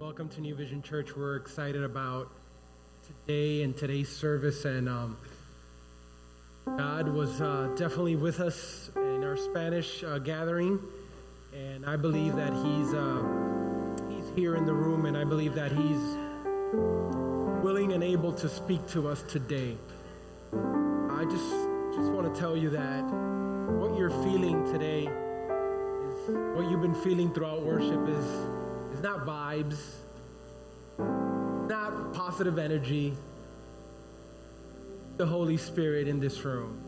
Welcome to New Vision Church. We're excited about today and today's service, and um, God was uh, definitely with us in our Spanish uh, gathering, and I believe that He's uh, He's here in the room, and I believe that He's willing and able to speak to us today. I just just want to tell you that what you're feeling today is what you've been feeling throughout worship is is not vibes, not positive energy. The Holy Spirit in this room.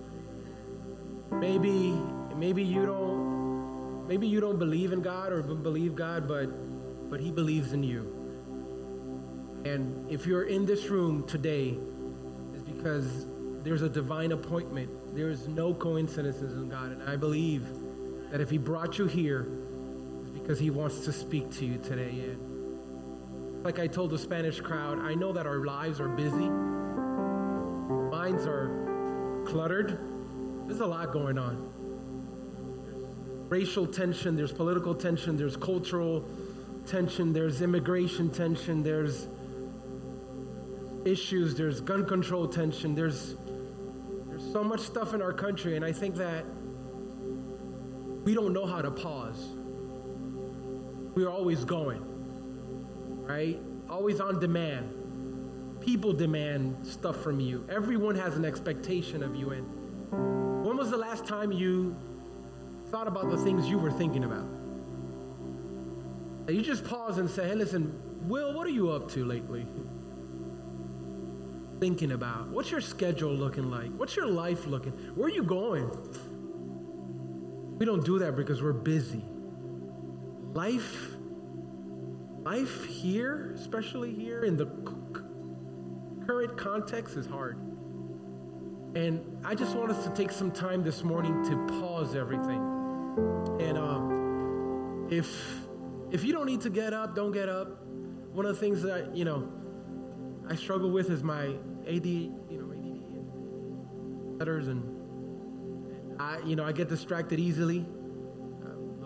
Maybe, maybe you don't, maybe you don't believe in God or believe God, but, but He believes in you. And if you're in this room today, it's because there's a divine appointment. There's no coincidences in God, and I believe that if He brought you here because he wants to speak to you today. And like I told the Spanish crowd, I know that our lives are busy, minds are cluttered. There's a lot going on. Racial tension, there's political tension, there's cultural tension, there's immigration tension, there's issues, there's gun control tension, there's there's so much stuff in our country, and I think that we don't know how to pause we're always going, right? Always on demand. People demand stuff from you. Everyone has an expectation of you. And when was the last time you thought about the things you were thinking about? And you just pause and say, hey, listen, Will, what are you up to lately? Thinking about. What's your schedule looking like? What's your life looking? Where are you going? We don't do that because we're busy. Life, life here, especially here in the current context, is hard. And I just want us to take some time this morning to pause everything. And um, if if you don't need to get up, don't get up. One of the things that you know I struggle with is my AD, you know, ADD letters, and I, you know, I get distracted easily.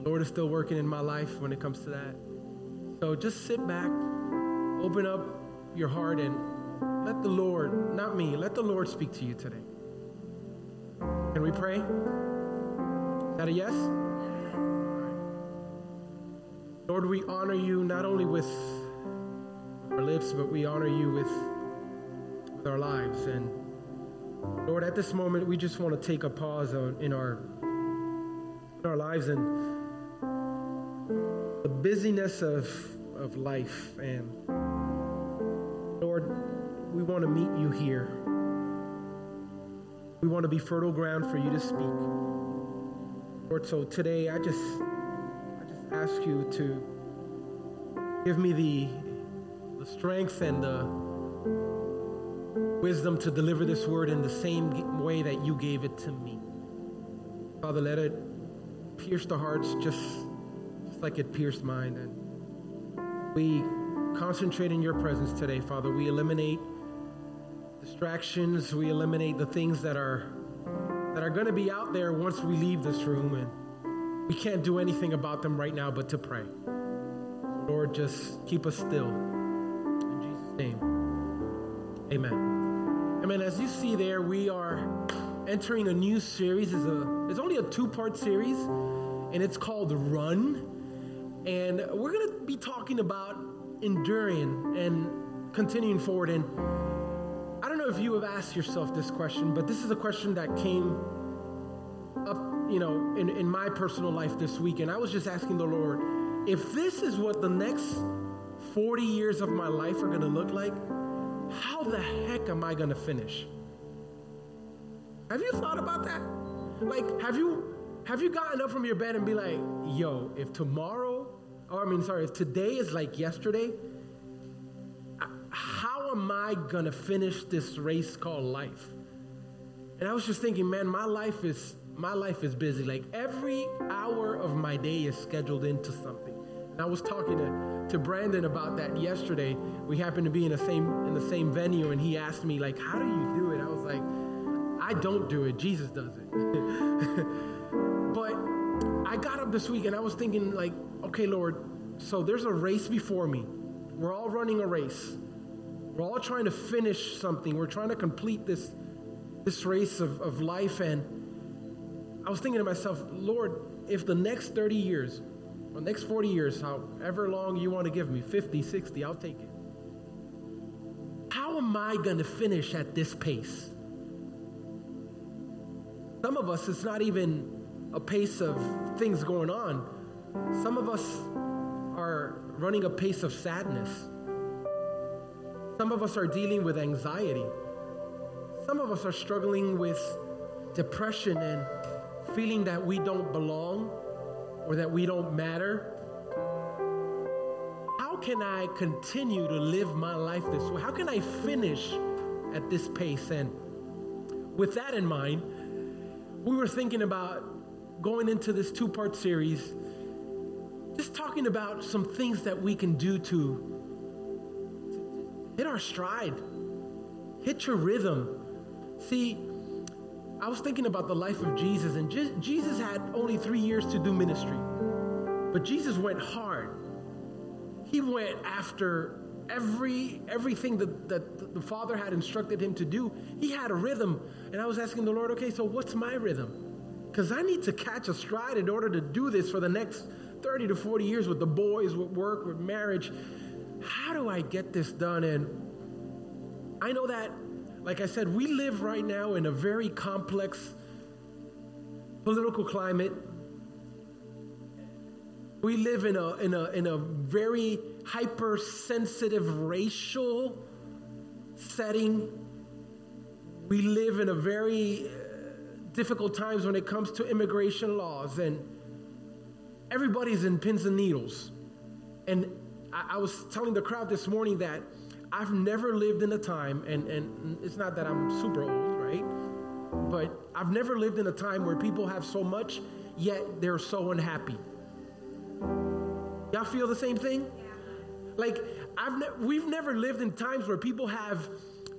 Lord is still working in my life when it comes to that. So just sit back, open up your heart, and let the Lord, not me, let the Lord speak to you today. Can we pray? Is that a yes? Lord, we honor you not only with our lips, but we honor you with, with our lives. And Lord, at this moment, we just want to take a pause in our in our lives and the busyness of, of life. And Lord, we want to meet you here. We want to be fertile ground for you to speak. Lord, so today I just I just ask you to give me the the strength and the wisdom to deliver this word in the same way that you gave it to me. Father, let it pierce the hearts just like it pierced mine. And we concentrate in your presence today, Father. We eliminate distractions. We eliminate the things that are that are going to be out there once we leave this room, and we can't do anything about them right now but to pray. Lord, just keep us still. In Jesus' name, Amen. Amen. As you see there, we are entering a new series. It's, a, it's only a two-part series, and it's called Run. And we're going to be talking about enduring and continuing forward. And I don't know if you have asked yourself this question, but this is a question that came up, you know, in, in my personal life this week. And I was just asking the Lord, if this is what the next 40 years of my life are going to look like, how the heck am I going to finish? Have you thought about that? Like, have you have you gotten up from your bed and be like, yo, if tomorrow or I mean, sorry, if today is like yesterday, how am I going to finish this race called life? And I was just thinking, man, my life is my life is busy. Like every hour of my day is scheduled into something. And I was talking to, to Brandon about that yesterday. We happened to be in the same in the same venue, and he asked me, like, how do you do it? I was like, I don't do it. Jesus does it. I got up this week and I was thinking, like, okay, Lord, so there's a race before me. we're all running a race. We're all trying to finish something. We're trying to complete this, this race of, of life. And I was thinking to myself, Lord, if the next 30 years, or next 40 years, however long you want to give me, 50, 60, I'll take it. How am I going to finish at this pace? Some of us, it's not even a pace of things going on. Some of us are running a pace of sadness. Some of us are dealing with anxiety. Some of us are struggling with depression and feeling that we don't belong or that we don't matter. How can I continue to live my life this way? How can I finish at this pace? And with that in mind, we were thinking about going into this two part series, just talking about some things that we can do to hit our stride, hit your rhythm. See, I was thinking about the life of Jesus, and Jesus had only three years to do ministry, but Jesus went hard. He went after every everything that, that the Father had instructed him to do. He had a rhythm, and I was asking the Lord, okay, so what's my rhythm? Because I need to catch a stride in order to do this for the next 30 to 40 years with the boys, with work, with marriage. How do I get this done? And I know that, like I said, we live right now in a very complex political climate. We live in a, in a, in a very hypersensitive racial setting. We live in a very difficult times when it comes to immigration laws, and everybody's in pins and needles. And I, I was telling the crowd this morning that I've never lived in a time, and, and it's not that I'm super old, right? But I've never lived in a time where people have so much, yet they're so unhappy. Y'all feel the same thing? Like I've ne- we've never lived in times where people have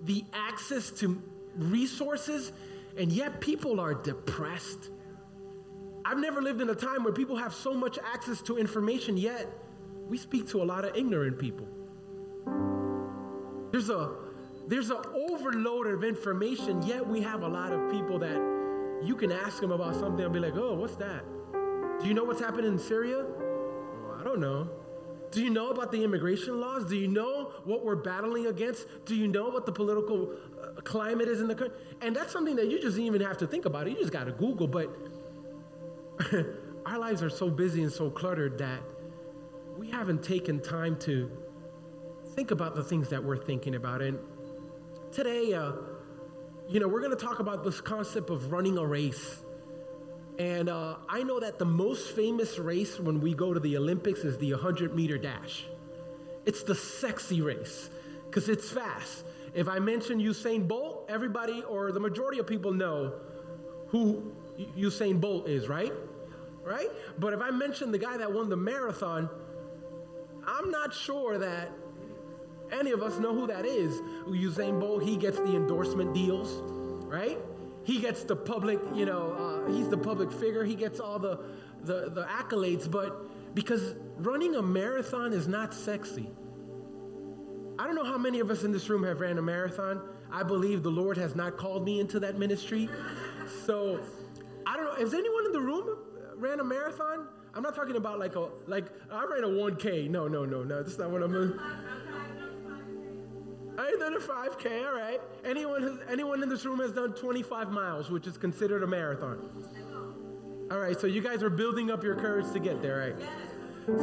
the access to resources and yet people are depressed. I've never lived in a time where people have so much access to information yet we speak to a lot of ignorant people. There's a there's an overload of information yet we have a lot of people that you can ask them about something and be like, "Oh, what's that?" Do you know what's happening in Syria? Oh, I don't know. Do you know about the immigration laws? Do you know what we're battling against? Do you know what the political uh, climate is in the country? And that's something that you just even have to think about. You just got to Google. But our lives are so busy and so cluttered that we haven't taken time to think about the things that we're thinking about. And today, uh, you know, we're going to talk about this concept of running a race. And uh, I know that the most famous race when we go to the Olympics is the 100 meter dash. It's the sexy race because it's fast. If I mention Usain Bolt, everybody or the majority of people know who Usain Bolt is, right? Right? But if I mention the guy that won the marathon, I'm not sure that any of us know who that is. Usain Bolt, he gets the endorsement deals, right? He gets the public, you know, uh, he's the public figure. He gets all the, the, the accolades, but because running a marathon is not sexy. I don't know how many of us in this room have ran a marathon. I believe the Lord has not called me into that ministry. So I don't know. Has anyone in the room ran a marathon? I'm not talking about like a like I ran a 1K. No, no, no, no. That's not what I'm. I done a 5K, all right. Anyone, has, anyone in this room has done 25 miles, which is considered a marathon. All right, so you guys are building up your courage to get there, right?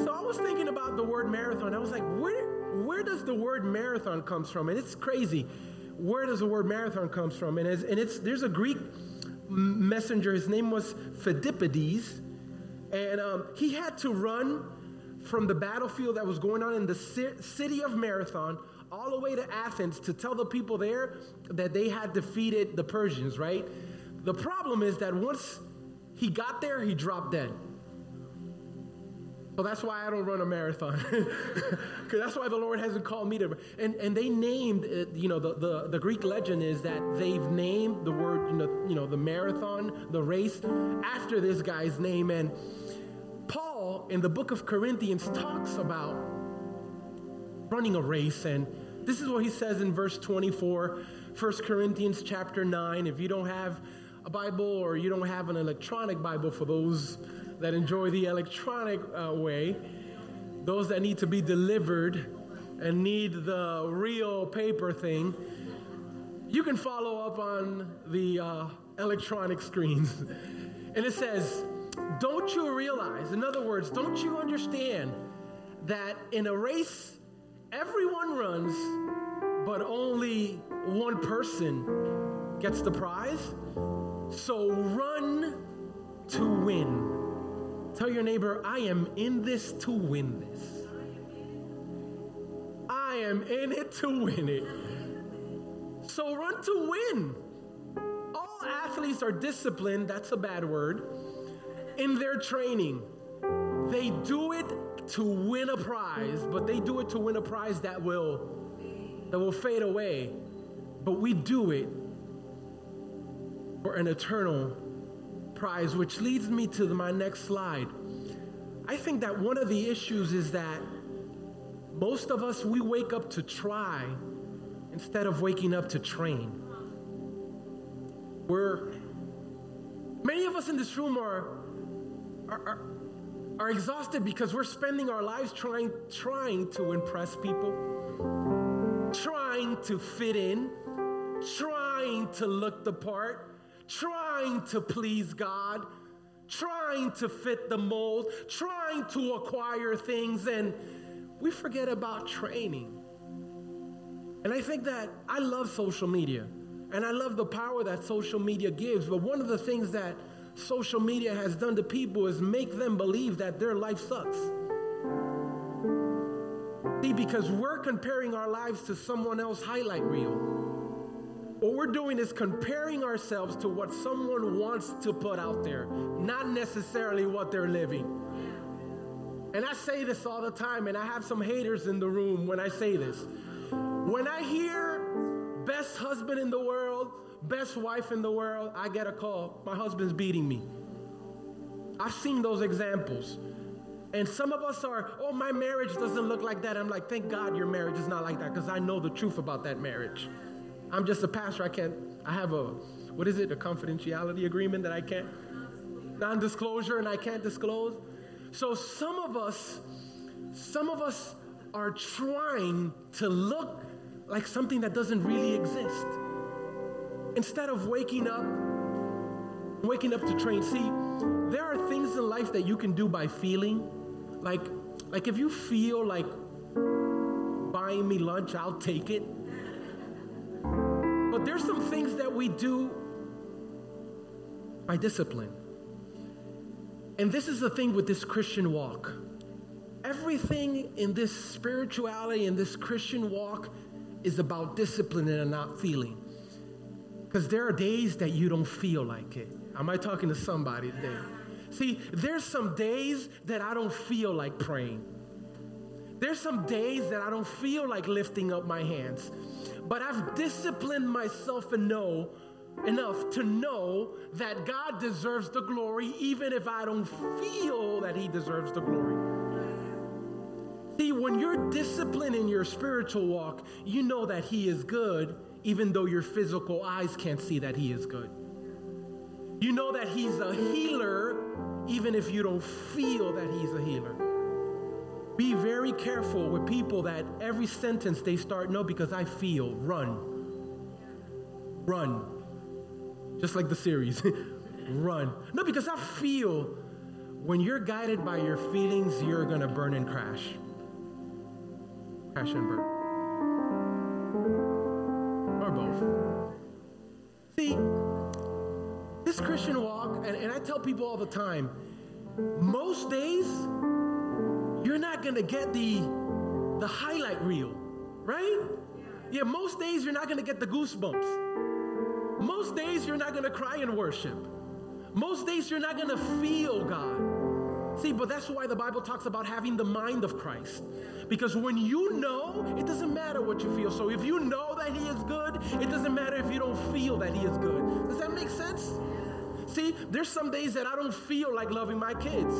So I was thinking about the word marathon. I was like, where, where does the word marathon comes from? And it's crazy. Where does the word marathon comes from? And it's, and it's there's a Greek messenger. His name was Phidippides, and um, he had to run from the battlefield that was going on in the city of Marathon all the way to Athens to tell the people there that they had defeated the Persians, right? The problem is that once he got there, he dropped dead. So that's why I don't run a marathon. Because that's why the Lord hasn't called me to. And, and they named, it, you know, the, the, the Greek legend is that they've named the word, you know, you know, the marathon, the race, after this guy's name. And Paul in the book of Corinthians talks about running a race. And this is what he says in verse 24, 1 Corinthians chapter 9. If you don't have a Bible or you don't have an electronic Bible for those that enjoy the electronic uh, way, those that need to be delivered and need the real paper thing, you can follow up on the uh, electronic screens. and it says, Don't you realize, in other words, don't you understand that in a race, everyone runs, but only one person gets the prize? So run to win. Tell your neighbor, I am in this to win this. I am in it to win it. So run to win. All athletes are disciplined, that's a bad word, in their training. They do it to win a prize, but they do it to win a prize that will that will fade away. But we do it for an eternal prize, which leads me to my next slide. I think that one of the issues is that most of us, we wake up to try instead of waking up to train. We're, many of us in this room are, are, are, are exhausted because we're spending our lives trying, trying to impress people, trying to fit in, trying to look the part, trying to please God, trying to fit the mold, trying to acquire things, and we forget about training. And I think that I love social media and I love the power that social media gives, but one of the things that social media has done to people is make them believe that their life sucks. See, because we're comparing our lives to someone else's highlight reel. What we're doing is comparing ourselves to what someone wants to put out there, not necessarily what they're living. And I say this all the time, and I have some haters in the room when I say this. When I hear best husband in the world, best wife in the world, I get a call. My husband's beating me. I've seen those examples. And some of us are, oh, my marriage doesn't look like that. I'm like, thank God your marriage is not like that because I know the truth about that marriage. I'm just a pastor. I can't, I have a, what is it, a confidentiality agreement that I can't, non disclosure, and I can't disclose. So some of us, some of us are trying to look like something that doesn't really exist. Instead of waking up, waking up to train. See, there are things in life that you can do by feeling. Like, like if you feel like buying me lunch, I'll take it. But there's some things that we do by discipline. And this is the thing with this Christian walk. Everything in this spirituality, in this Christian walk, is about discipline and not feeling. Because there are days that you don't feel like it. Am I talking to somebody today? See, there's some days that I don't feel like praying. There's some days that I don't feel like lifting up my hands. But I've disciplined myself and know enough to know that God deserves the glory even if I don't feel that he deserves the glory. See, when you're disciplined in your spiritual walk, you know that he is good even though your physical eyes can't see that he is good. You know that he's a healer even if you don't feel that he's a healer. Be very careful with people that every sentence they start, no, because I feel, run. Run. Just like the series, run. No, because I feel when you're guided by your feelings, you're going to burn and crash. Crash and burn. Both. See, this Christian walk, and, and I tell people all the time, most days, you're not to get the, the highlight reel, right? Yeah, most days you're not to get the goosebumps. Most days you're not to cry in worship. Most days you're not to feel God. See, but that's why the Bible talks about having the mind of Christ. Because when you know, it doesn't matter what you feel. So if you know that He is good, it doesn't matter if you don't feel that He is good. Does that make sense? See, there's some days that I don't feel like loving my kids.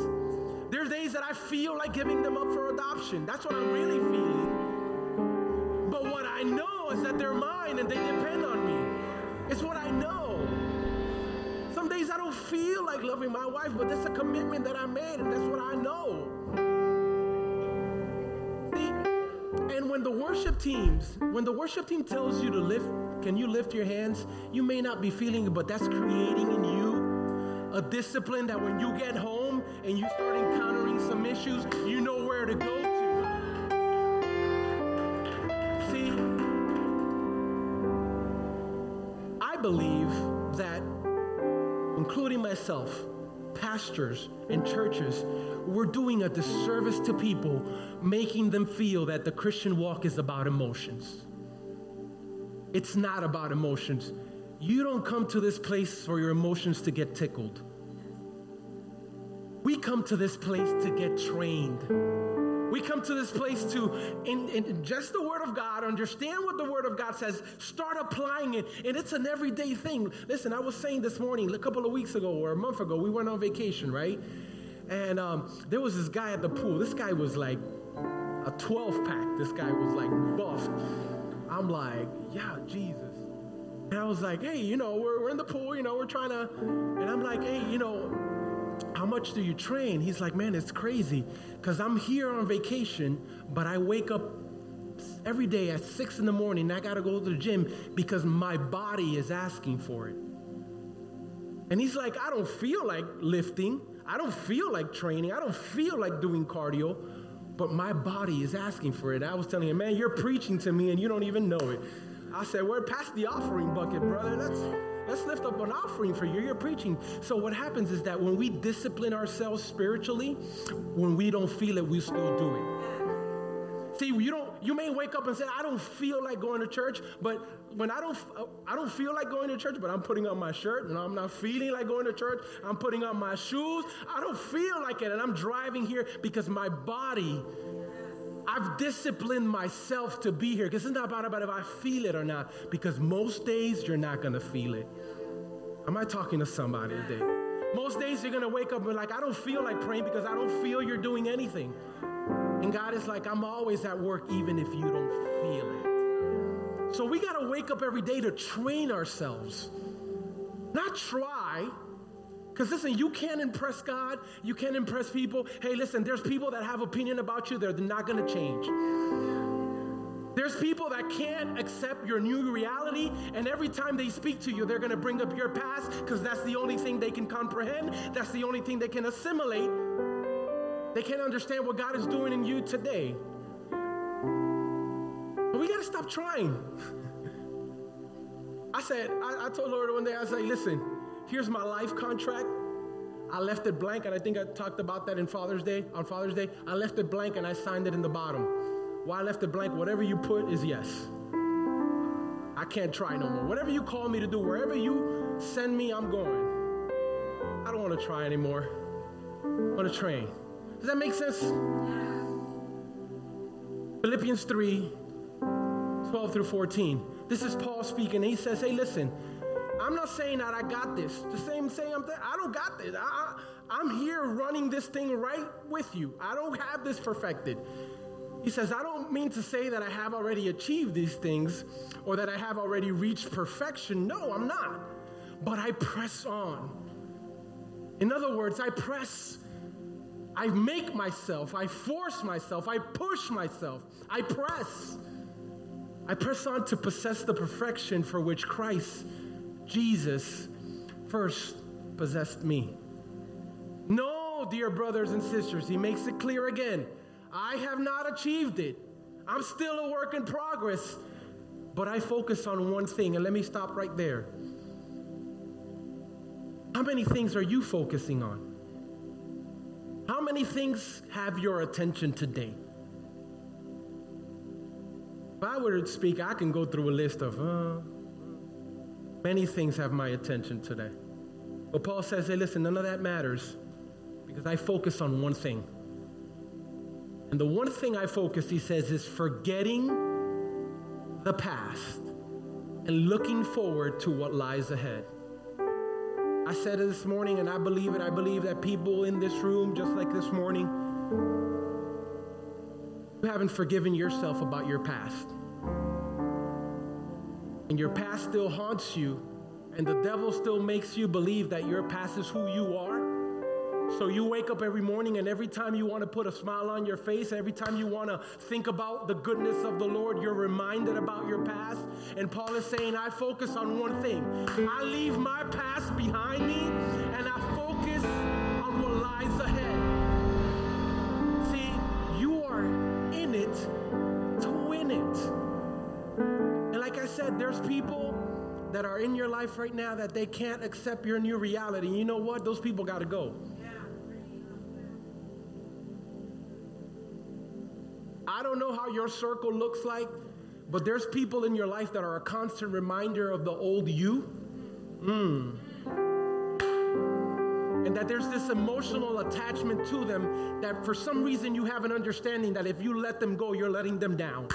There's days that I feel like giving them up for adoption. That's what I'm really feeling. But what I know is that they're mine and they depend on me. It's what I know wife, but that's a commitment that I made, and that's what I know. See, and when the worship teams, when the worship team tells you to lift, can you lift your hands? You may not be feeling it, but that's creating in you a discipline that when you get home and you start encountering some issues, you know where to go to. See, I believe that, including myself, pastors and churches, we're doing a disservice to people, making them feel that the Christian walk is about emotions. It's not about emotions. You don't come to this place for your emotions to get tickled. We come to this place to get trained. We come to this place to in, in, just the Word of God, understand what the Word of God says, start applying it, and it's an everyday thing. Listen, I was saying this morning, a couple of weeks ago or a month ago, we went on vacation, right? And um, there was this guy at the pool. This guy was like a 12 pack. This guy was like buffed. I'm like, yeah, Jesus. And I was like, hey, you know, we're, we're in the pool, you know, we're trying to, and I'm like, hey, you know, how much do you train? He's like, man, it's crazy because I'm here on vacation, but I wake up every day at six in the morning I got to go to the gym because my body is asking for it. And he's like, I don't feel like lifting. I don't feel like training. I don't feel like doing cardio, but my body is asking for it. I was telling him, man, you're preaching to me and you don't even know it. I said, we're past the offering bucket, brother. Let's let's lift up an offering for you. You're preaching. So what happens is that when we discipline ourselves spiritually, when we don't feel it, we still do it. See, you don't. You may wake up and say, "I don't feel like going to church," but when I don't, I don't feel like going to church, but I'm putting on my shirt, and I'm not feeling like going to church. I'm putting on my shoes. I don't feel like it, and I'm driving here because my body I've disciplined myself to be here because it's not about, about if I feel it or not, because most days you're not going to feel it. Am I talking to somebody today? Most days you're going to wake up and like, I don't feel like praying because I don't feel you're doing anything. And God is like, I'm always at work even if you don't feel it. So we got to wake up every day to train ourselves. Not try, because listen, you can't impress God, you can't impress people. Hey, listen, there's people that have opinion about you, they're not going to change. There's people that can't accept your new reality, and every time they speak to you, they're going to bring up your past because that's the only thing they can comprehend. That's the only thing they can assimilate. They can't understand what God is doing in you today. But we got to stop trying. I said, I, I told Lord one day, I was like, listen, here's my life contract. I left it blank, and I think I talked about that in Father's Day, on Father's Day. I left it blank and I signed it in the bottom. Why I left it blank, whatever you put is yes. I can't try no more. Whatever you call me to do, wherever you send me, I'm going. I don't want to try anymore. I want to train. Does that make sense? Philippians 3 12 through 14. This is Paul speaking. He says, Hey, listen, I'm not saying that I got this. The same saying I'm th- I don't got this. I, I, I'm here running this thing right with you. I don't have this perfected. He says, I don't mean to say that I have already achieved these things or that I have already reached perfection. No, I'm not. But I press on. In other words, I press, I make myself, I force myself, I push myself, I press. I press on to possess the perfection for which Christ Jesus first possessed me. No, dear brothers and sisters, he makes it clear again. I have not achieved it. I'm still a work in progress, but I focus on one thing, and let me stop right there. How many things are you focusing on? How many things have your attention today? If I were to speak, I can go through a list of, uh, Many things have my attention today. But Paul says, hey, listen, none of that matters because I focus on one thing. And the one thing I focus, he says, is forgetting the past and looking forward to what lies ahead. I said it this morning, and I believe it. I believe that people in this room, just like this morning, you haven't forgiven yourself about your past and your past still haunts you, and the devil still makes you believe that your past is who you are, So you wake up every morning, and every time you want to put a smile on your face, every time you want to think about the goodness of the Lord, you're reminded about your past. And Paul is saying, I focus on one thing I leave my past behind me, and I said, there's people that are in your life right now that they can't accept your new reality. You know what? Those people got to go. I don't know how your circle looks like, but there's people in your life that are a constant reminder of the old you. Mm. And that there's this emotional attachment to them that for some reason you have an understanding that if you let them go, you're letting them down.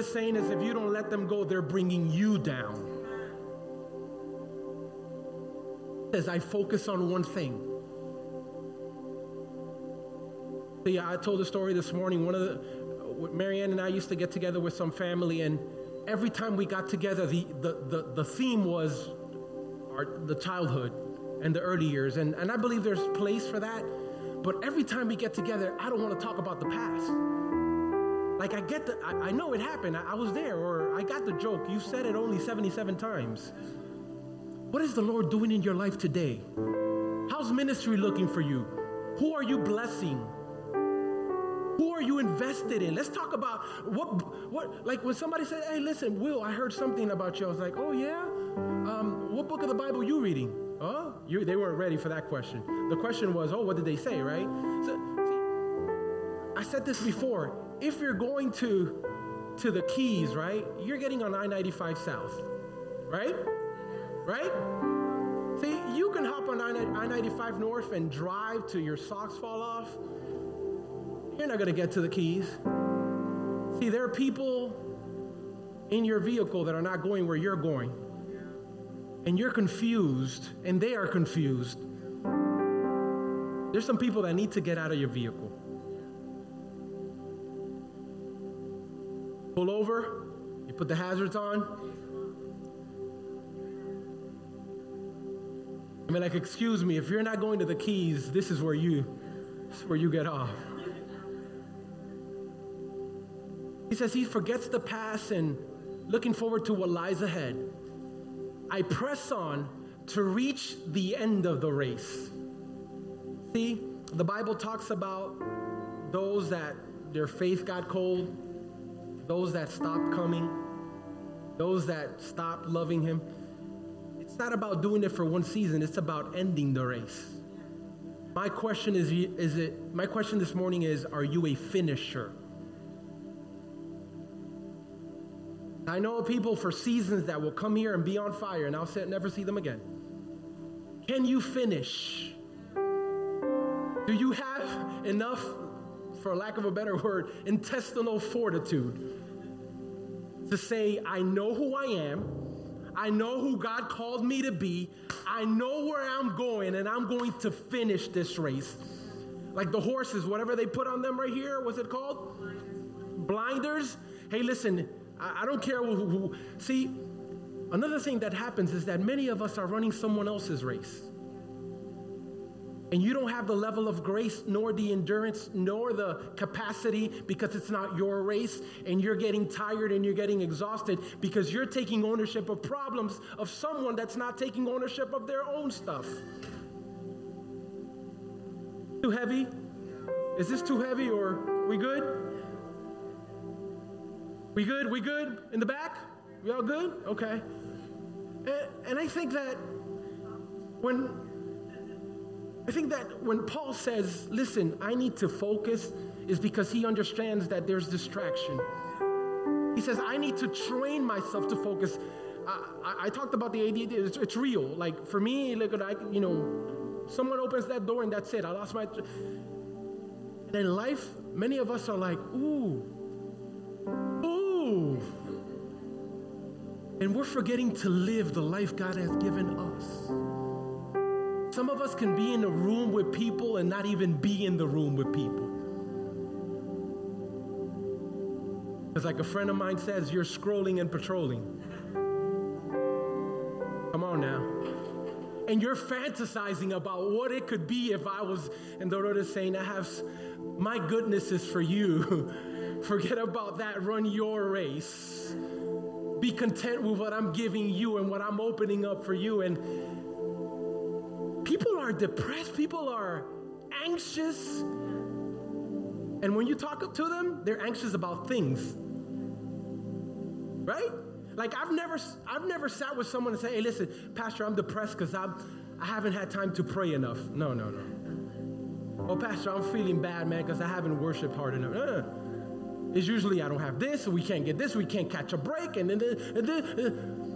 Saying is if you don't let them go, they're bringing you down. As I focus on one thing. See, I told the story this morning. One of the Marianne and I used to get together with some family, and every time we got together, the the the, the theme was our the childhood and the early years, and and I believe there's place for that. But every time we get together, I don't want to talk about the past. Like I get the, I, I know it happened. I, I was there, or I got the joke. You said it only 77 times. What is the Lord doing in your life today? How's ministry looking for you? Who are you blessing? Who are you invested in? Let's talk about what, what, like when somebody said, hey, listen, Will, I heard something about you. I was like, oh, yeah? Um, what book of the Bible you reading? Oh, you, they weren't ready for that question. The question was, oh, what did they say, right? So, I said this before. If you're going to, to the Keys, right, you're getting on I-95 South, right? right? See, you can hop on I 95 North and drive till your socks fall off. You're not going to get to the keys. See, there are people in your vehicle that are not going where you're going. And you're confused, and they are confused. There's some people that need to get out of your vehicle. Pull over, you put the hazards on, I mean, like, excuse me, if you're not going to the keys, this is where you, this is where you get off. He says he forgets the past and looking forward to what lies ahead. I press on to reach the end of the race. See, the Bible talks about those that their faith got cold, those that stopped coming, those that stopped loving Him It's not about doing it for one season, it's about ending the race. My question is, is it, my question this morning is, are you a finisher? I know people for seasons that will come here and be on fire and I'll never see them again. Can you finish? Do you have enough, for lack of a better word, intestinal fortitude to say, I know who I am, I know who God called me to be. I know where I'm going, and I'm going to finish this race. Like the horses, whatever they put on them right here, what's it called? Blinders. Hey, listen, I, I don't care who, who. See, another thing that happens is that many of us are running someone else's race and you don't have the level of grace, nor the endurance, nor the capacity because it's not your race, and you're getting tired and you're getting exhausted because you're taking ownership of problems of someone that's not taking ownership of their own stuff. Too heavy? Is this too heavy or we good? We good? We good? In the back? We all good? Okay. And, and I think that when I think that when Paul says, listen, I need to focus, is because he understands that there's distraction. He says, I need to train myself to focus. I, I, I talked about the ADD, it's, it's, real. Like for me, look at, I, you know, someone opens that door and that's it. I lost my. And in life, many of us are like, ooh, ooh. And we're forgetting to live the life God has given us. Some of us can be in a room with people and not even be in the room with people. Because, like a friend of mine says, you're scrolling and patrolling. Come on now. And you're fantasizing about what it could be if I was, and the Lord is saying, I have, my goodness is for you. Forget about that. Run your race. Be content with what I'm giving you and what I'm opening up for you. And are depressed, people are anxious. And when you talk to them, they're anxious about things. Right? Like I've never I've never sat with someone and say, "Hey, listen, pastor, I'm depressed cuz I'm I haven't had time to pray enough." No, no, no. Oh, pastor, I'm feeling bad, man, cuz I haven't worshiped hard enough. Uh, it's usually I don't have this, we can't get this, we can't catch a break, and then, and then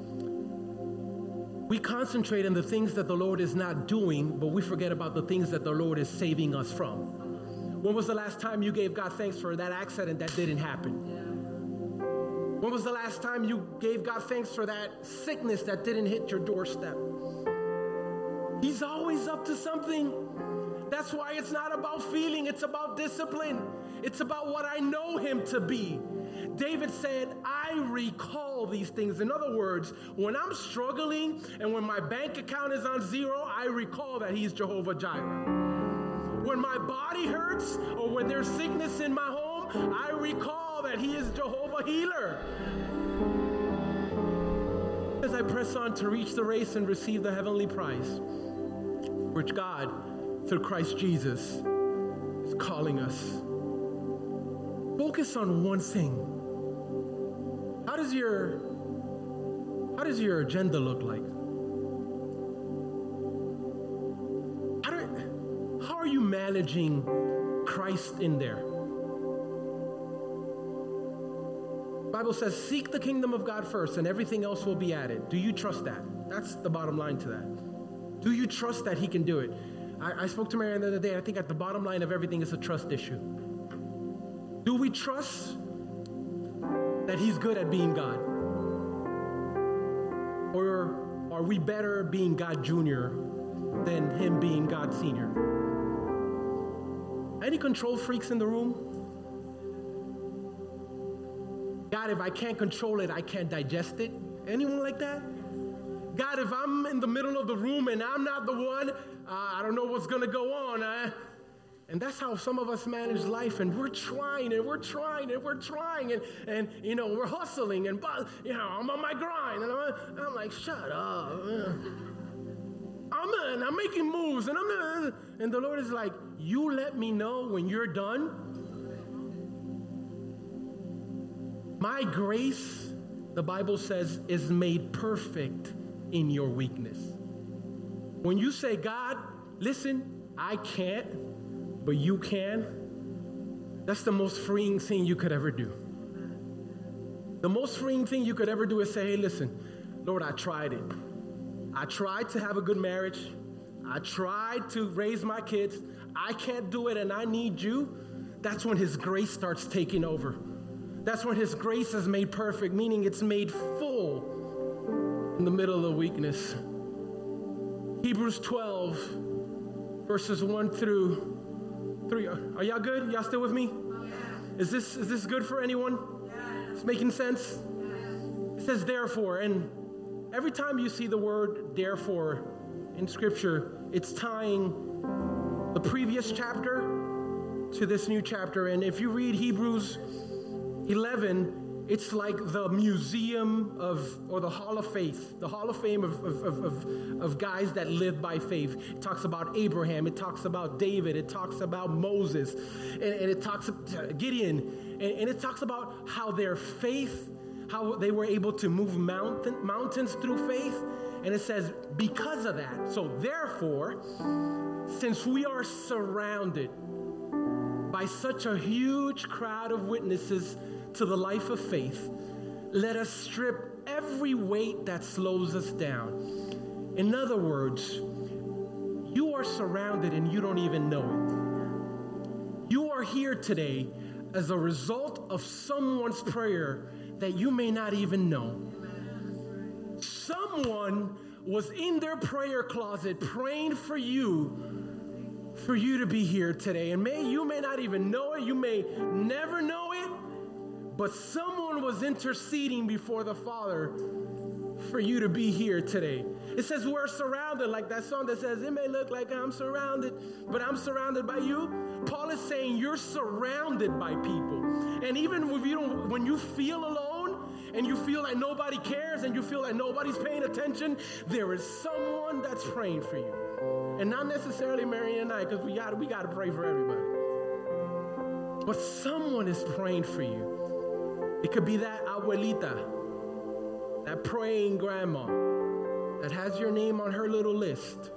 we concentrate on the things that the Lord is not doing, but we forget about the things that the Lord is saving us from. When was the last time you gave God thanks for that accident that didn't happen? When was the last time you gave God thanks for that sickness that didn't hit your doorstep? He's always up to something. That's why it's not about feeling, it's about discipline. It's about what I know him to be. David said, I recall these things. In other words, when I'm struggling and when my bank account is on zero, I recall that he's Jehovah Jireh. When my body hurts or when there's sickness in my home, I recall that he is Jehovah Healer. As I press on to reach the race and receive the heavenly prize, which God, through Christ Jesus, is calling us focus on one thing. Does your how does your agenda look like? How, are you managing Christ in there? Bible says, seek the kingdom of God first, and everything else will be added. Do you trust that? That's the bottom line to that. Do you trust that He can do it? I, I spoke to Marianne the other day. I think at the bottom line of everything is a trust issue. Do we trust that He's good at being God? Or are we better being God Jr. than Him being God Senior? Any control freaks in the room? God, if I can't control it, I can't digest it. Anyone like that? God, if I'm in the middle of the room and I'm not the one, uh, I don't know what's going to go on. Uh, and that's how some of us manage life. And we're trying and we're trying and we're trying. And, and you know, we're hustling and, you know, I'm on my grind. And I'm, and I'm like, shut up. I'm, I'm making moves. And I'm, and the Lord is like, you let me know when you're done. My grace, the Bible says, is made perfect in your weakness. When you say, God, listen, I can't, but you can, that's the most freeing thing you could ever do. The most freeing thing you could ever do is say, hey, listen, Lord, I tried it. I tried to have a good marriage. I tried to raise my kids. I can't do it and I need you. That's when His grace starts taking over. That's when His grace is made perfect, meaning it's made full in the middle of the weakness. Hebrews 12, verses 1 through three. Are y'all good? Y'all still with me? Is this is this good for anyone? It's making sense? It says therefore, and every time you see the word therefore in scripture, it's tying the previous chapter to this new chapter. And if you read Hebrews 11, it's like the museum of, or the hall of faith, the hall of fame of, of, of, of, guys that live by faith. It talks about Abraham, it talks about David, it talks about Moses, and, and it talks about Gideon, and, and, it talks about how their faith, how they were able to move mountain, mountains through faith. And it says, because of that. So, therefore, since we are surrounded by such a huge crowd of witnesses, to the life of faith, let us strip every weight that slows us down. In other words, you are surrounded and you don't even know it. You are here today as a result of someone's prayer that you may not even know. Someone was in their prayer closet praying for you for you to be here today and may you may not even know it you may never know it but someone was interceding before the Father for you to be here today. It says we're surrounded, like that song that says, It may look like I'm surrounded, but I'm surrounded by you. Paul is saying you're surrounded by people. And even you don't, when you feel alone and you feel like nobody cares and you feel like nobody's paying attention, there is someone that's praying for you. And not necessarily Mary and I, because we got we gotta pray for everybody. But someone is praying for you. It could be that abuelita, that praying grandma that has your name on her little list.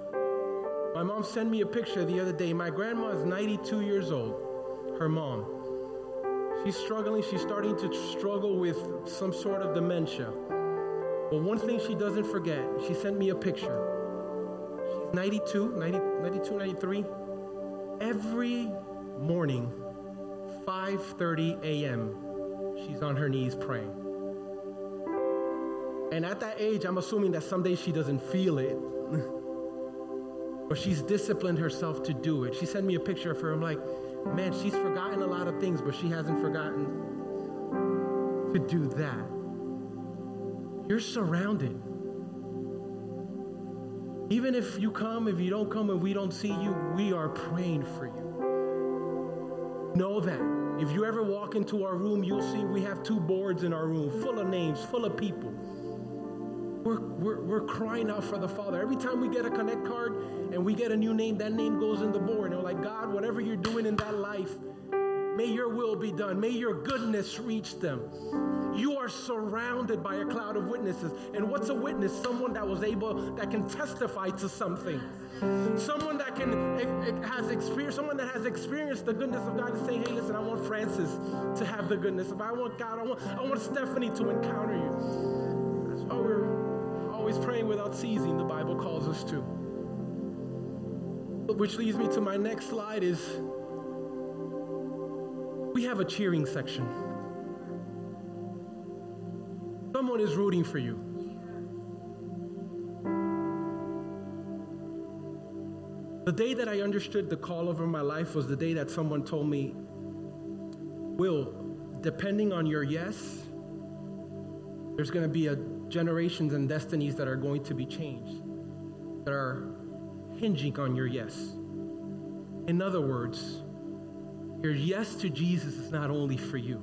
My mom sent me a picture the other day. My grandma is 92 years old, her mom. She's struggling, she's starting to struggle with some sort of dementia. But one thing she doesn't forget, she sent me a picture. She's 92, 90, 92, 93. Every morning, 5:30 a.m., she's on her knees praying. And at that age, I'm assuming that someday she doesn't feel it. but she's disciplined herself to do it. She sent me a picture of her. I'm like, man, she's forgotten a lot of things, but she hasn't forgotten to do that. You're surrounded. Even if you come, if you don't come, and we don't see you, we are praying for you. Know that. If you ever walk into our room, you'll see we have two boards in our room full of names, full of people. We're, we're, we're crying out for the Father. Every time we get a Connect card and we get a new name, that name goes in the board. And we're like, God, whatever you're doing in that life, may your will be done. May your goodness reach them. You are surrounded by a cloud of witnesses. And what's a witness? Someone that was able, that can testify to something. Someone that can eh, eh, has experienced, someone that has experienced the goodness of God and say, hey, listen, I want Francis to have the goodness. If I want God, I want, I want Stephanie to encounter you. That's why we're always praying without ceasing, the Bible calls us to. Which leads me to my next slide is we have a cheering section. Someone is rooting for you. The day that I understood the call over my life was the day that someone told me, Will, depending on your yes, there's going to be a generations and destinies that are going to be changed, that are hinging on your yes. In other words, your yes to Jesus is not only for you.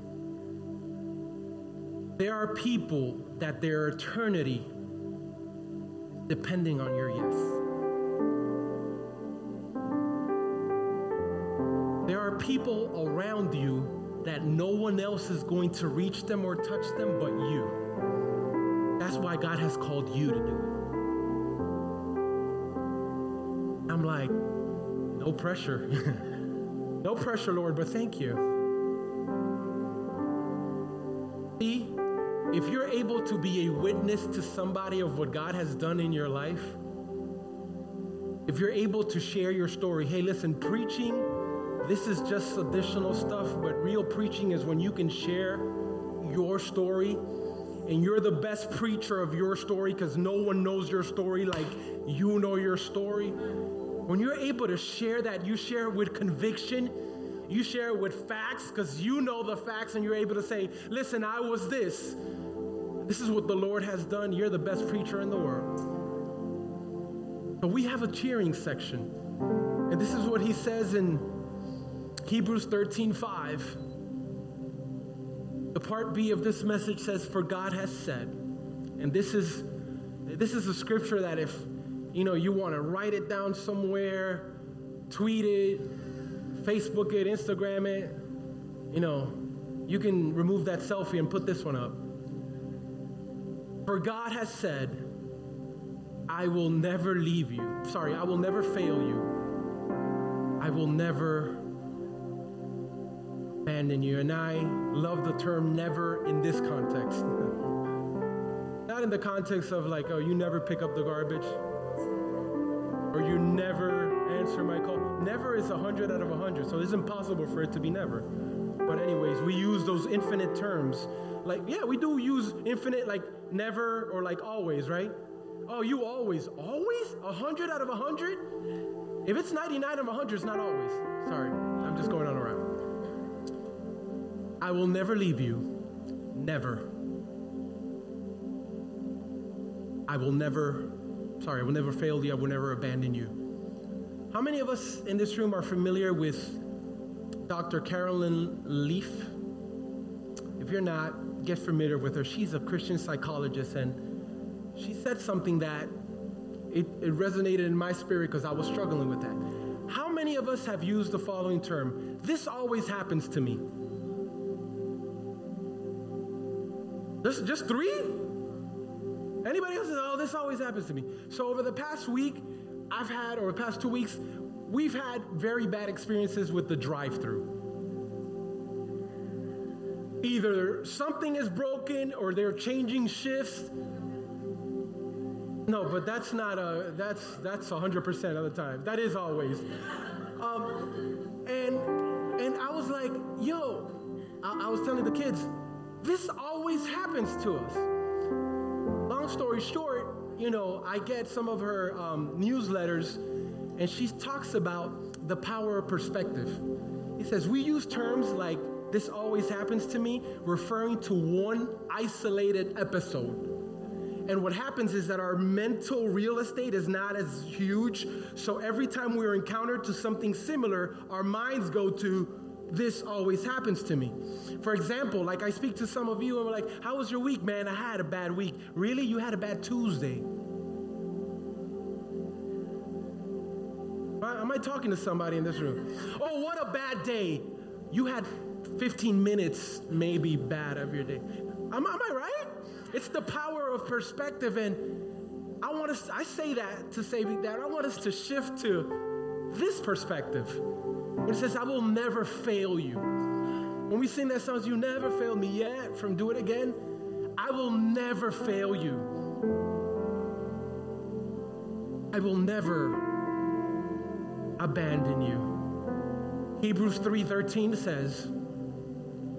There are people that their eternity depending on your yes. There are people around you that no one else is going to reach them or touch them but you. That's why God has called you to do it. I'm like, no pressure. no pressure, Lord, but thank you. See, if you're able to be a witness to somebody of what God has done in your life, if you're able to share your story, hey, listen, preaching, this is just additional stuff, but real preaching is when you can share your story and you're the best preacher of your story because no one knows your story like you know your story. When you're able to share that, you share it with conviction, you share it with facts because you know the facts and you're able to say, Listen, I was this. This is what the Lord has done. You're the best preacher in the world. But we have a cheering section. And this is what he says in Hebrews 13 5. The part B of this message says, For God has said. And this is this is a scripture that if you know you want to write it down somewhere, tweet it, Facebook it, Instagram it, you know, you can remove that selfie and put this one up. For God has said, I will never leave you. Sorry, I will never fail you. I will never abandon you. And I love the term never in this context. Not in the context of like, oh, you never pick up the garbage or you never answer my call. Never is 100 out of 100, so it's impossible for it to be never. But, anyways, we use those infinite terms. Like, yeah, we do use infinite, like never or like always, right? Oh, you always, always? 100 out of 100? If it's 99 out of 100, it's not always. Sorry, I'm just going on around. I will never leave you, never. I will never, sorry, I will never fail you. I will never abandon you. How many of us in this room are familiar with Dr. Caroline Leaf? If you're not, get familiar with her. She's a Christian psychologist, and she said something that it, it resonated in my spirit because I was struggling with that. How many of us have used the following term? This always happens to me. Just, just three? Anybody else says, oh, this always happens to me. So over the past week, I've had, or the past two weeks, we've had very bad experiences with the drive through. Either something is broken or they're changing shifts. No, but that's not a, that's, that's 100% of the time. That is always. Um, and, and I was like, yo, I, I was telling the kids, this always happens to us. Story short, you know, I get some of her um, newsletters, and she talks about the power of perspective. He says, We use terms like, this always happens to me, referring to one isolated episode. And what happens is that our mental real estate is not as huge. So every time we're encountered to something similar, our minds go to, this always happens to me. For example, like I speak to some of you and we're like, How was your week, man? I had a bad week. Really? You had a bad Tuesday. Am I talking to somebody in this room? Oh, what a bad day. You had 15 minutes, maybe bad of your day. Am, am I right? It's the power of perspective. And I want us, I say that to say that I want us to shift to this perspective. It says, I will never fail you. When we sing that song, you never failed me yet, from Do It Again, I will never fail you. I will never abandon you. Hebrews 3:13 says,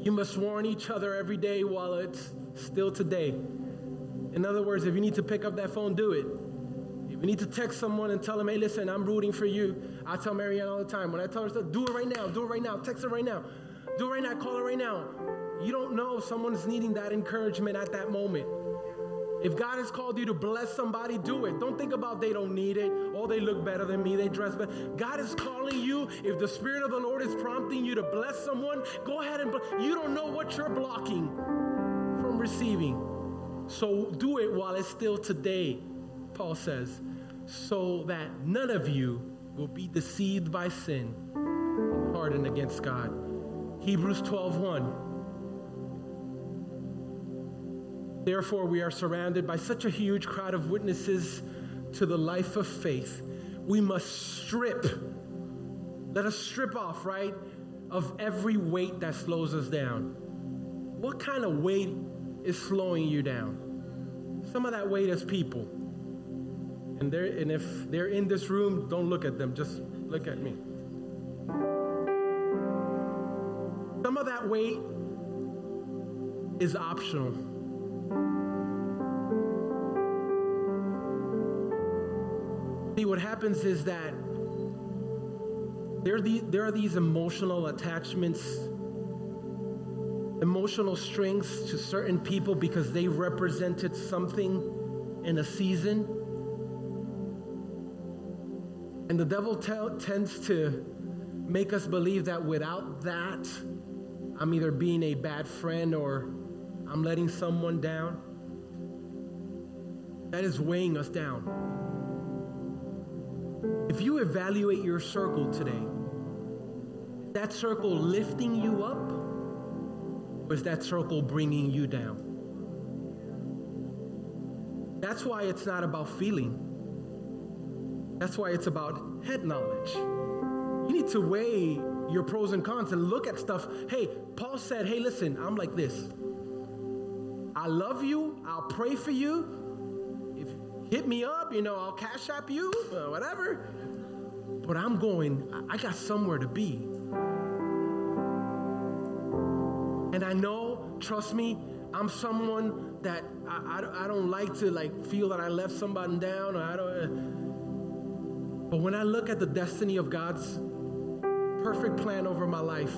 you must warn each other every day while it's still today. In other words, if you need to pick up that phone, do it. If you need to text someone and tell them, hey, listen, I'm rooting for you. I tell Marianne all the time. When I tell her stuff, do it right now, do it right now, text her right now. Do it right now, call her right now. You don't know if someone's needing that encouragement at that moment. If God has called you to bless somebody, do it. Don't think about they don't need it. Oh, they look better than me. They dress better. God is calling you. If the Spirit of the Lord is prompting you to bless someone, go ahead and bless. You don't know what you're blocking from receiving. So do it while it's still today, Paul says, so that none of you will be deceived by sin and hardened against God. Hebrews 12 1. Therefore, we are surrounded by such a huge crowd of witnesses to the life of faith. We must strip, let us strip off, right, of every weight that slows us down. What kind of weight is slowing you down? Some of that weight is people. And, they're, and if they're in this room, don't look at them, just look at me. Some of that weight is optional. See, what happens is that there are, the, there are these emotional attachments, emotional strings to certain people because they represented something in a season. And the devil t- tends to make us believe that without that, I'm either being a bad friend or I'm letting someone down. That is weighing us down. If you evaluate your circle today, that circle lifting you up, or is that circle bringing you down? That's why it's not about feeling. That's why it's about head knowledge. You need to weigh your pros and cons and look at stuff. Hey, Paul said, hey, listen, I'm like this. I love you. I'll pray for you If you hit me up, you know, I'll cash app you, uh, whatever. But I'm going, I got somewhere to be. And I know, trust me, I'm someone that I, I, I don't like to like feel that I left somebody down or I don't. But when I look at the destiny of God's perfect plan over my life,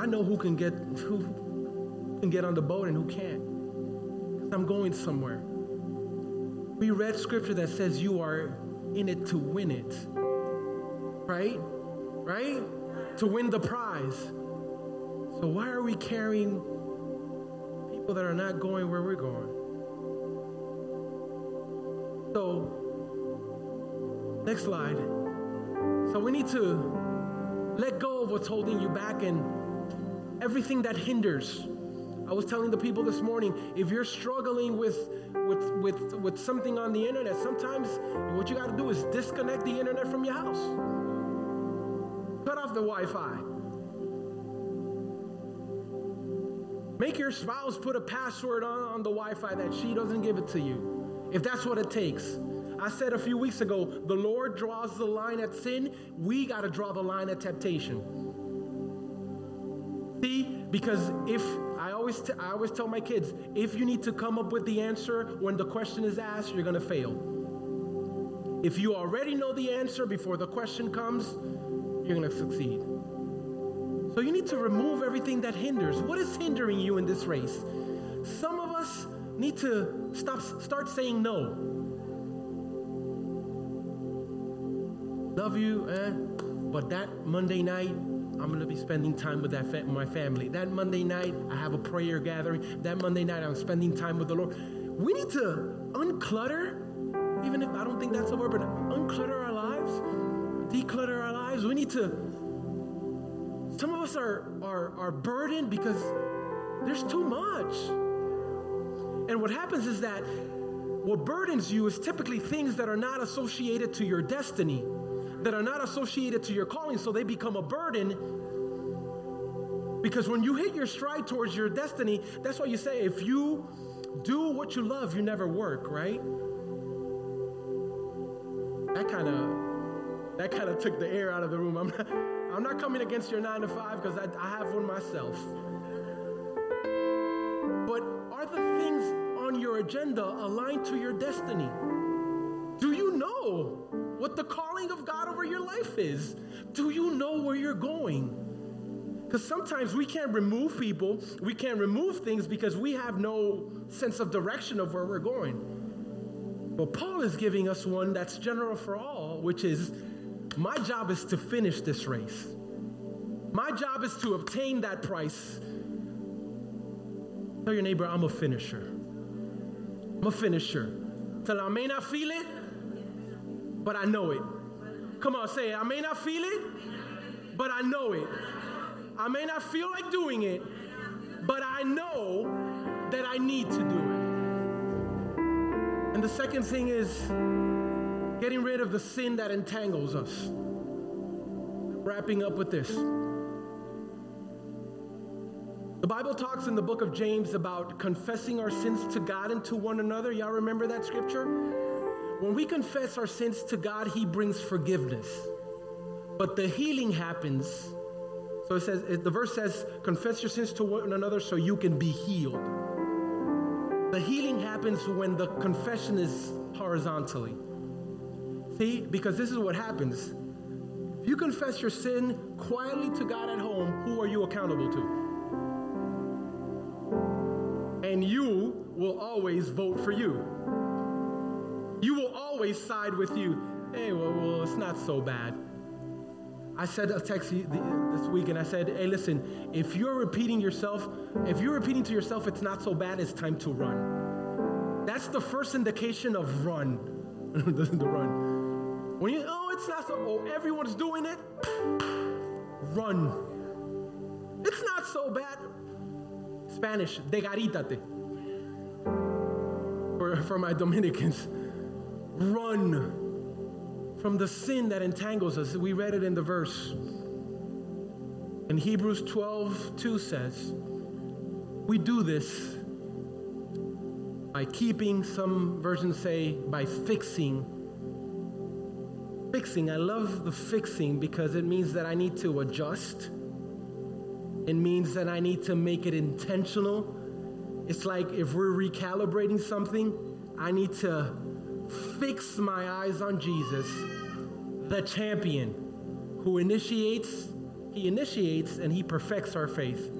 I know who can get who can get on the boat and who can't. I'm going somewhere. We read scripture that says you are in it to win it. Right? Right? To win the prize. So why are we carrying people that are not going where we're going? Next slide. So we need to let go of what's holding you back and everything that hinders. I was telling the people this morning, if you're struggling with with with with something on the internet, sometimes what you got to do is disconnect the internet from your house. Cut off the Wi-Fi. Make your spouse put a password on, on the Wi-Fi that she doesn't give it to you. If that's what it takes. I said a few weeks ago, the Lord draws the line at sin. We got to draw the line at temptation. See, because if I always, t- I always tell my kids, if you need to come up with the answer when the question is asked, you're going to fail. If you already know the answer before the question comes, you're going to succeed. So you need to remove everything that hinders. What is hindering you in this race? Some of us need to stop start saying no. Love you, eh? But that Monday night, I'm going to be spending time with that fa- my family. That Monday night, I have a prayer gathering. That Monday night, I'm spending time with the Lord. We need to unclutter, even if I don't think that's a word, but unclutter our lives, declutter our lives. We need to some of us are, are, are burdened because there's too much. And what happens is that what burdens you is typically things that are not associated to your destiny, that are not associated to your calling, so they become a burden. Because when you hit your stride towards your destiny, that's why you say, if you do what you love, you never work, right? That kind of that kind of took the air out of the room. I'm not, I'm not coming against your nine to five because I, I have one myself. But are the things on your agenda aligned to your destiny? Do you know what the calling of God over your life is? Do you know where you're going? Because sometimes we can't remove people, we can't remove things because we have no sense of direction of where we're going. But Paul is giving us one that's general for all, which is my job is to finish this race. My job is to obtain that price. Tell your neighbor, I'm a finisher. I'm a finisher. Tell I may not feel it, but I know it. Come on, say it. I may not feel it, but I know it. I may not feel like doing it, but I know that I need to do it. And the second thing is getting rid of the sin that entangles us. Wrapping up with this. The Bible talks in the book of James about confessing our sins to God and to one another. Y'all remember that scripture? When we confess our sins to God, He brings forgiveness. But the healing happens. So it says, the verse says, confess your sins to one another so you can be healed. The healing happens when the confession is horizontally. See, because this is what happens. If you confess your sin quietly to God at home, who are you accountable to? And you will always vote for you. You will always side with you. Hey, well, well it's not so bad. I said a text this week and I said, hey, listen, if you're repeating yourself, if you're repeating to yourself, it's not so bad, it's time to run. That's the first indication of run. the run. When you, oh, it's not so, oh, everyone's doing it, run. It's not so bad. Spanish, degarítate. For, for my Dominicans, run from the sin that entangles us. We read it in the verse. And Hebrews 12, 2 says, We do this by keeping, some versions say, by fixing. Fixing, I love the fixing because it means that I need to adjust. It means that I need to make it intentional. It's like if we're recalibrating something, I need to fix my eyes on Jesus, the champion who initiates, he initiates and he perfects our faith.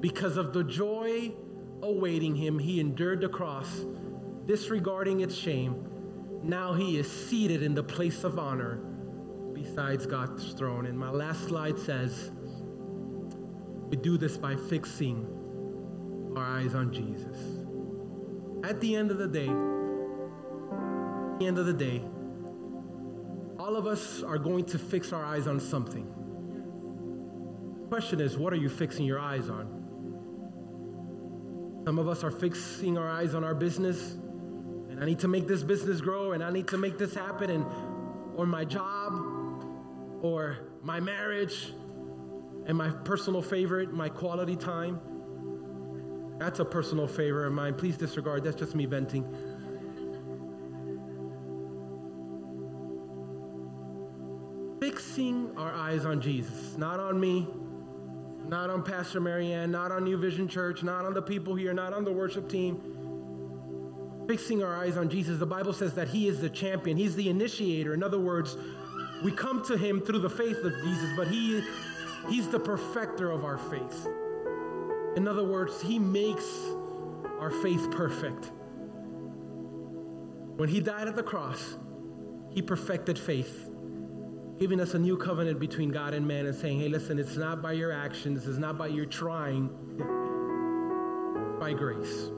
Because of the joy awaiting him, he endured the cross, disregarding its shame. Now he is seated in the place of honor besides God's throne. And my last slide says, we do this by fixing our eyes on Jesus. At the end of the day, the end of the day, all of us are going to fix our eyes on something. The question is, what are you fixing your eyes on? Some of us are fixing our eyes on our business, and I need to make this business grow, and I need to make this happen, and or my job, or my marriage, and my personal favorite, my quality time. That's a personal favor of mine. Please disregard. That's just me venting. Our eyes on Jesus, not on me, not on Pastor Marianne, not on New Vision Church, not on the people here, not on the worship team. Fixing our eyes on Jesus. The Bible says that He is the champion, He's the initiator. In other words, we come to Him through the faith of Jesus, but He, He's the perfecter of our faith. In other words, He makes our faith perfect. When He died at the cross, He perfected faith, giving us a new covenant between God and man and saying, hey, listen, it's not by your actions, it's not by your trying, by grace.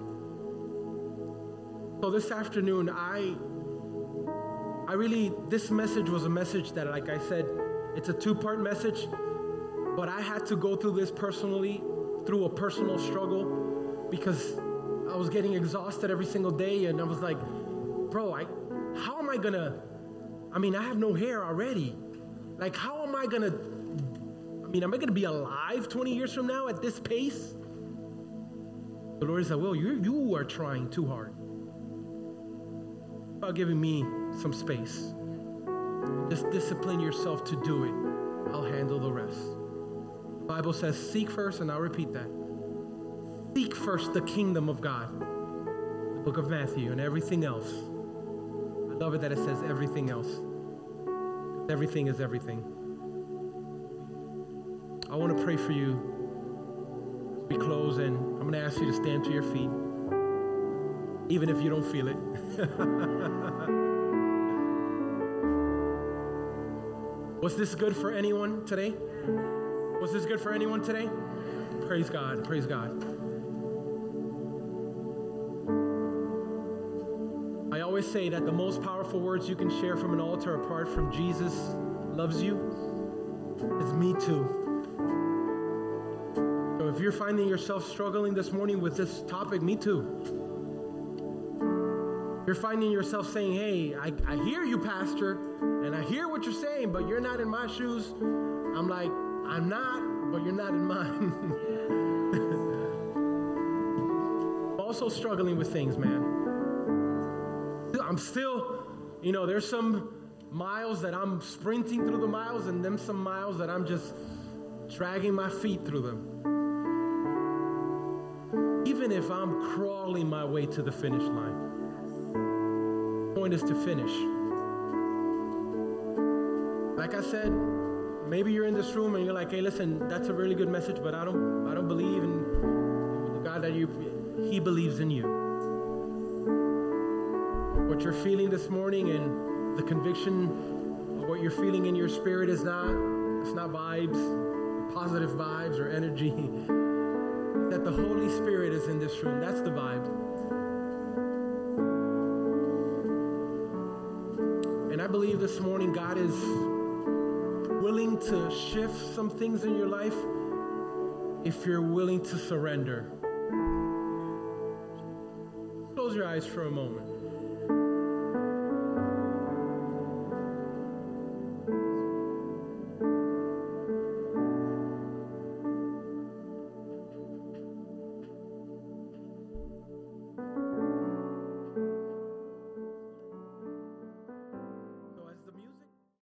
So this afternoon, I I really, this message was a message that, like I said, it's a two part message, but I had to go through this personally, through a personal struggle, because I was getting exhausted every single day, and I was like, bro, I, how am I gonna? I mean, I have no hair already. Like, how am I gonna? I mean, am I gonna be alive 20 years from now at this pace? The Lord said, well, you, you are trying too hard. About giving me some space. Just discipline yourself to do it. I'll handle the rest. The Bible says, seek first, and I'll repeat that. Seek first the kingdom of God. The book of Matthew and everything else. I love it that it says everything else. Everything is everything. I want to pray for you we close, and I'm going to ask you to stand to your feet, even if you don't feel it. Was this good for anyone today? Was this good for anyone today? Praise God. Praise God. Always say that the most powerful words you can share from an altar apart from Jesus loves you is me too. So if you're finding yourself struggling this morning with this topic, me too. You're finding yourself saying, Hey, I, I hear you, Pastor, and I hear what you're saying, but you're not in my shoes. I'm like, I'm not, but you're not in mine. also struggling with things, man. I'm still, you know, there's some miles that I'm sprinting through the miles, and then some miles that I'm just dragging my feet through them. Even if I'm crawling my way to the finish line the point is to finish. Like I said, maybe you're in this room and you're like, hey, listen, that's a really good message, but I don't I don't believe in the God that you He believes in you. What you're feeling this morning and the conviction of what you're feeling in your spirit is not it's not vibes, positive vibes or energy. that the Holy Spirit is in this room. That's the vibe. And I believe this morning God is willing to shift some things in your life if you're willing to surrender. Close your eyes for a moment.